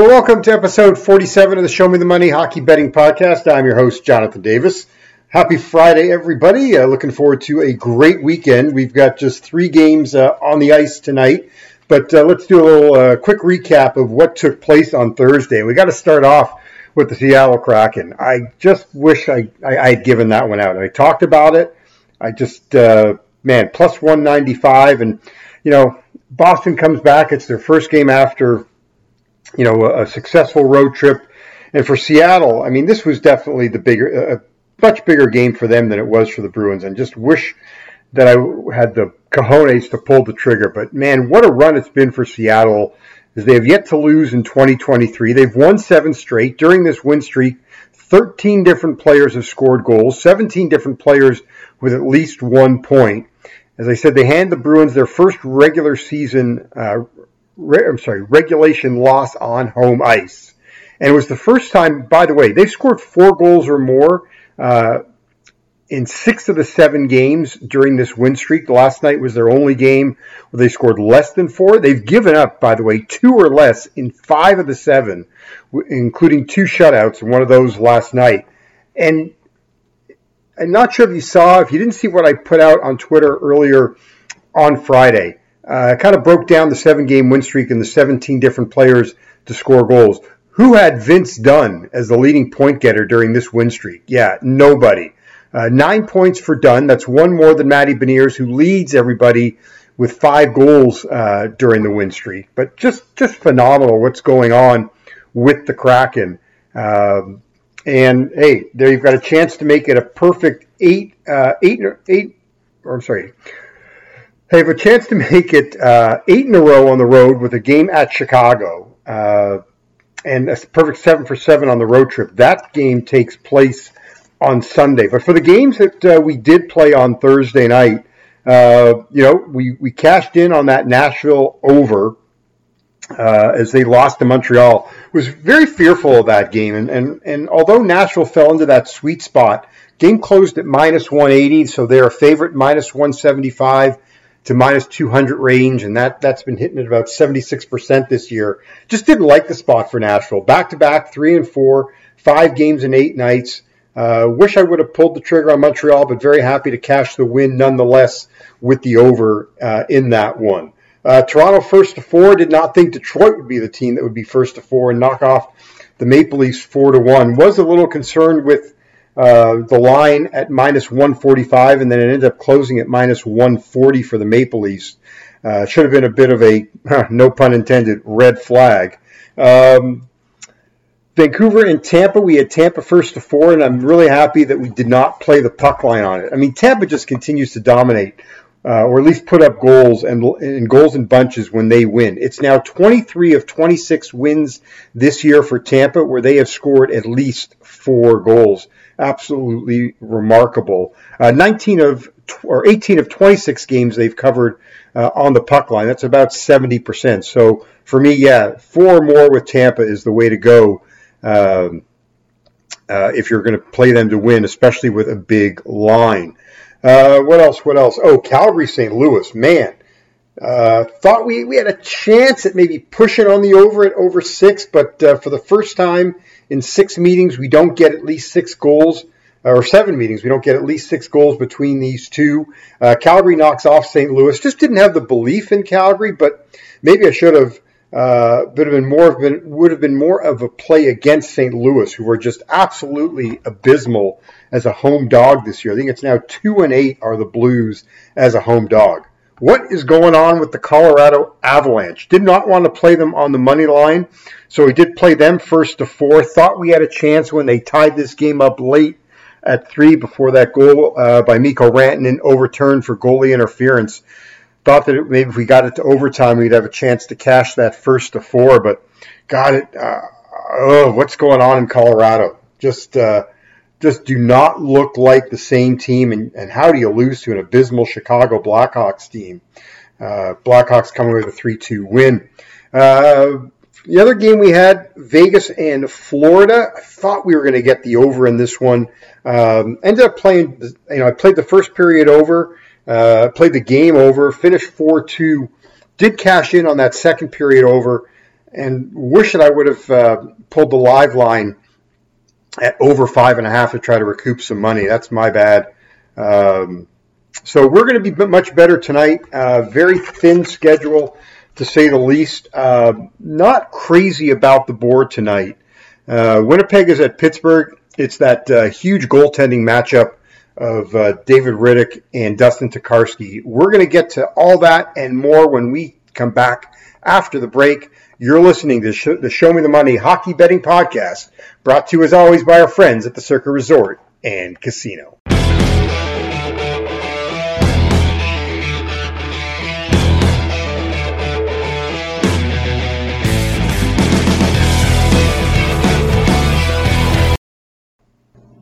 Well, welcome to episode 47 of the Show Me the Money Hockey Betting Podcast. I'm your host, Jonathan Davis. Happy Friday, everybody. Uh, looking forward to a great weekend. We've got just three games uh, on the ice tonight, but uh, let's do a little uh, quick recap of what took place on Thursday. We got to start off with the Seattle Kraken. I just wish I, I, I, had given that one out. I talked about it. I just, uh, man, plus 195. And, you know, Boston comes back. It's their first game after you know, a, a successful road trip. And for Seattle, I mean, this was definitely the bigger, a much bigger game for them than it was for the Bruins. And just wish that I had the cojones to pull the trigger. But man, what a run it's been for Seattle. As they have yet to lose in 2023. They've won seven straight during this win streak. 13 different players have scored goals, 17 different players with at least one point. As I said, they hand the Bruins their first regular season uh, re- I'm sorry, regulation loss on home ice. And it was the first time, by the way, they've scored four goals or more uh, in six of the seven games during this win streak. Last night was their only game where they scored less than four. They've given up, by the way, two or less in five of the seven, including two shutouts, and one of those last night. And I'm not sure if you saw, if you didn't see what I put out on Twitter earlier on Friday uh, kind of broke down the seven game win streak and the 17 different players to score goals. Who had Vince Dunn as the leading point getter during this win streak? Yeah, nobody. Uh, nine points for Dunn. That's one more than Matty Beniers, who leads everybody with five goals uh, during the win streak. But just just phenomenal what's going on with the Kraken. Um, and hey, there you've got a chance to make it a perfect eight, uh, eight, eight, or I'm sorry, they have a chance to make it uh, eight in a row on the road with a game at Chicago uh, and a perfect seven for seven on the road trip. That game takes place on Sunday. But for the games that uh, we did play on Thursday night, uh, you know, we, we cashed in on that Nashville over uh, as they lost to Montreal. Was very fearful of that game, and, and and although Nashville fell into that sweet spot, game closed at minus 180, so they're a favorite minus 175 to minus 200 range, and that, that's been hitting at about 76% this year. Just didn't like the spot for Nashville. Back to back, three and four, five games in eight nights. Uh, wish I would have pulled the trigger on Montreal, but very happy to cash the win nonetheless with the over uh, in that one. Uh, Toronto first to four. Did not think Detroit would be the team that would be first to four and knock off the Maple Leafs four to one. Was a little concerned with uh, the line at minus 145, and then it ended up closing at minus 140 for the Maple Leafs. Uh, should have been a bit of a, no pun intended, red flag. Um, Vancouver and Tampa, we had Tampa first to four, and I'm really happy that we did not play the puck line on it. I mean, Tampa just continues to dominate, uh, or at least put up goals and, and goals in bunches when they win. It's now 23 of 26 wins this year for Tampa, where they have scored at least four goals absolutely remarkable. Uh, 19 of or 18 of 26 games they've covered uh, on the puck line. That's about 70%. So for me, yeah, four more with Tampa is the way to go. Um, uh, if you're going to play them to win, especially with a big line. Uh, what else? What else? Oh, Calgary St. Louis. Man, uh, thought we, we had a chance at maybe pushing on the over at over six, but uh, for the first time in six meetings, we don't get at least six goals, or seven meetings, we don't get at least six goals between these two. Uh, Calgary knocks off St. Louis. Just didn't have the belief in Calgary, but maybe I should have. Uh, would have been more been, would have been more of a play against St. Louis, who were just absolutely abysmal as a home dog this year. I think it's now two and eight are the Blues as a home dog. What is going on with the Colorado Avalanche? Did not want to play them on the money line, so we did play them first to four. Thought we had a chance when they tied this game up late at three before that goal uh, by Mikko Rantanen overturned for goalie interference. Thought that it, maybe if we got it to overtime, we'd have a chance to cash that first to four, but got it. Uh, oh, what's going on in Colorado? Just uh, just do not look like the same team. And, and how do you lose to an abysmal Chicago Blackhawks team? Uh, Blackhawks coming with a 3 2 win. Uh, the other game we had, Vegas and Florida. I thought we were going to get the over in this one. Um, ended up playing, you know, I played the first period over, uh, played the game over, finished 4 2, did cash in on that second period over. and wish that I would have uh, pulled the live line at over five and a half to try to recoup some money. That's my bad. Um, so we're going to be much better tonight. Uh, very thin schedule, to say the least. Uh, not crazy about the board tonight. Uh, Winnipeg is at Pittsburgh. It's that uh, huge goaltending matchup of uh, David Rittich and Dustin Tokarski. We're going to get to all that and more when we come back after the break. You're listening to the Show Me the Money Hockey Betting Podcast, brought to you as always by our friends at the Circa Resort and Casino.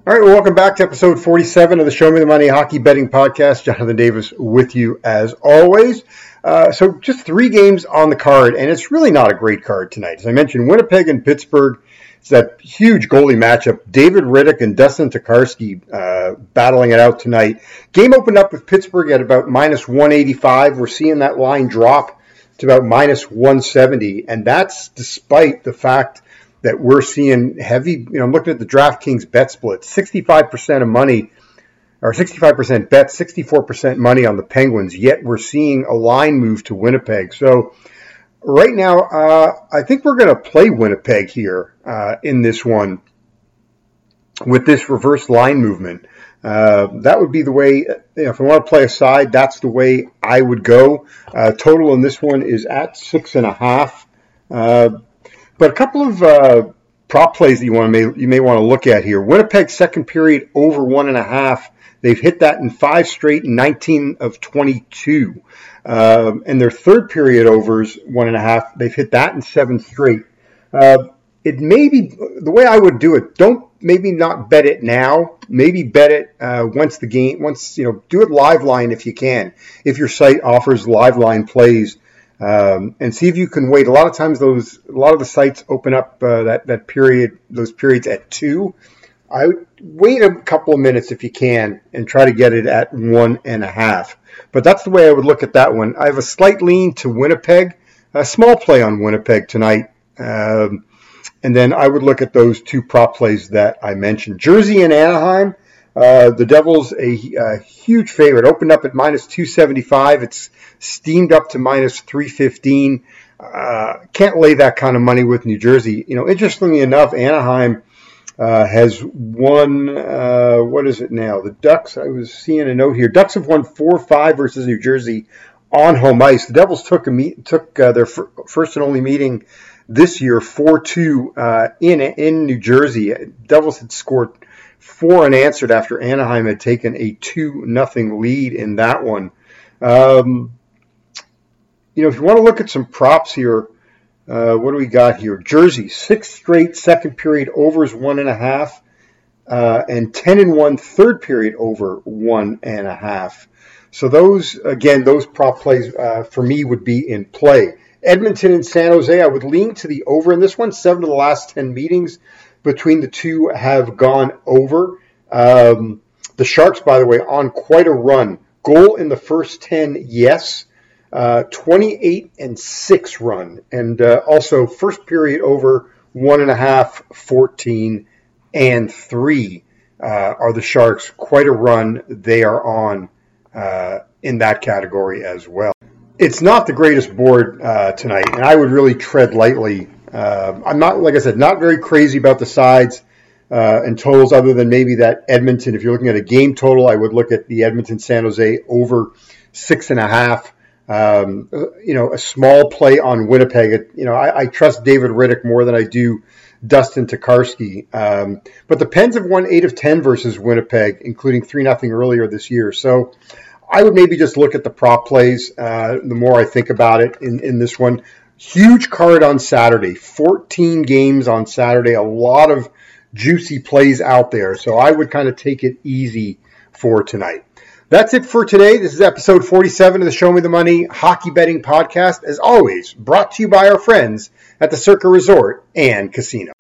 All right, well, welcome back to episode 47 of the Show Me the Money Hockey Betting Podcast. Jonathan Davis with you as always. Uh, so, just three games on the card, and it's really not a great card tonight. As I mentioned, Winnipeg and Pittsburgh. It's that huge goalie matchup. David Rittich and Dustin Tokarski uh, battling it out tonight. Game opened up with Pittsburgh at about minus 185. We're seeing that line drop to about minus 170, and that's despite the fact that we're seeing heavy. You know, I'm looking at the DraftKings bet split: 65% of money, or 65% bet, 64% money on the Penguins. Yet we're seeing a line move to Winnipeg. So right now, uh, I think we're going to play Winnipeg here uh, in this one with this reverse line movement. Uh, that would be the way. You know, if I want to play a side, that's the way I would go. Uh, total in this one is at six and a half. Uh, but a couple of uh, prop plays that you want to may, you may want to look at here. Winnipeg second period over one and a half. They've hit that in five straight, 19 of 22. Um, and their third period overs one and a half. They've hit that in seven straight. Uh, it may be the way I would do it. Don't maybe not bet it now. Maybe bet it uh, once the game, once you know, do it live line if you can. If your site offers live line plays um, and see if you can wait. A lot of times, those a lot of the sites open up uh, that that period, those periods at two. I would wait a couple of minutes if you can and try to get it at one and a half. But that's the way I would look at that one. I have a slight lean to Winnipeg, a small play on Winnipeg tonight. Um, and then I would look at those two prop plays that I mentioned. Jersey and Anaheim. Uh, the Devils, a, a, huge favorite, opened up at minus 275. It's steamed up to minus 315. Uh, can't lay that kind of money with New Jersey. You know, interestingly enough, Anaheim uh, has won, uh, what is it now? The Ducks, I was seeing a note here. Ducks have won 4 5 versus New Jersey on home ice. The Devils took a meet, took uh, their f- first and only meeting this year 4 2 uh, in, in New Jersey. Devils had scored four unanswered after Anaheim had taken a 2 nothing lead in that one. Um, you know, if you want to look at some props here, uh, what do we got here? Jersey, six straight second period overs, one and a half, uh, and 10 and one third period over one and a half. So those, again, those prop plays uh, for me would be in play. Edmonton and San Jose, I would lean to the over in this one. Seven of the last 10 meetings between the two have gone over. Um, the Sharks, by the way, on quite a run. Goal in the first 10, yes. Uh, 28 and 6 run. And uh, also, first period over one and a half, 14 and 3 uh, are the Sharks. Quite a run they are on uh, in that category as well. It's not the greatest board uh, tonight, and I would really tread lightly uh, I'm not, like I said, not very crazy about the sides uh, and totals, other than maybe that Edmonton. If you're looking at a game total, I would look at the Edmonton San Jose over six and a half. Um, you know, a small play on Winnipeg. You know, I, I, trust David Rittich more than I do Dustin Tokarski. Um, but the Pens have won eight of ten versus Winnipeg, including three nothing earlier this year. So. I would maybe just look at the prop plays. Uh, the more I think about it in, in this one, Huge card on Saturday. 14 games on Saturday. A lot of juicy plays out there. So I would kind of take it easy for tonight. That's it for today. This is episode 47 of the Show Me the Money Hockey Betting Podcast. As always, brought to you by our friends at the Circa Resort and Casino.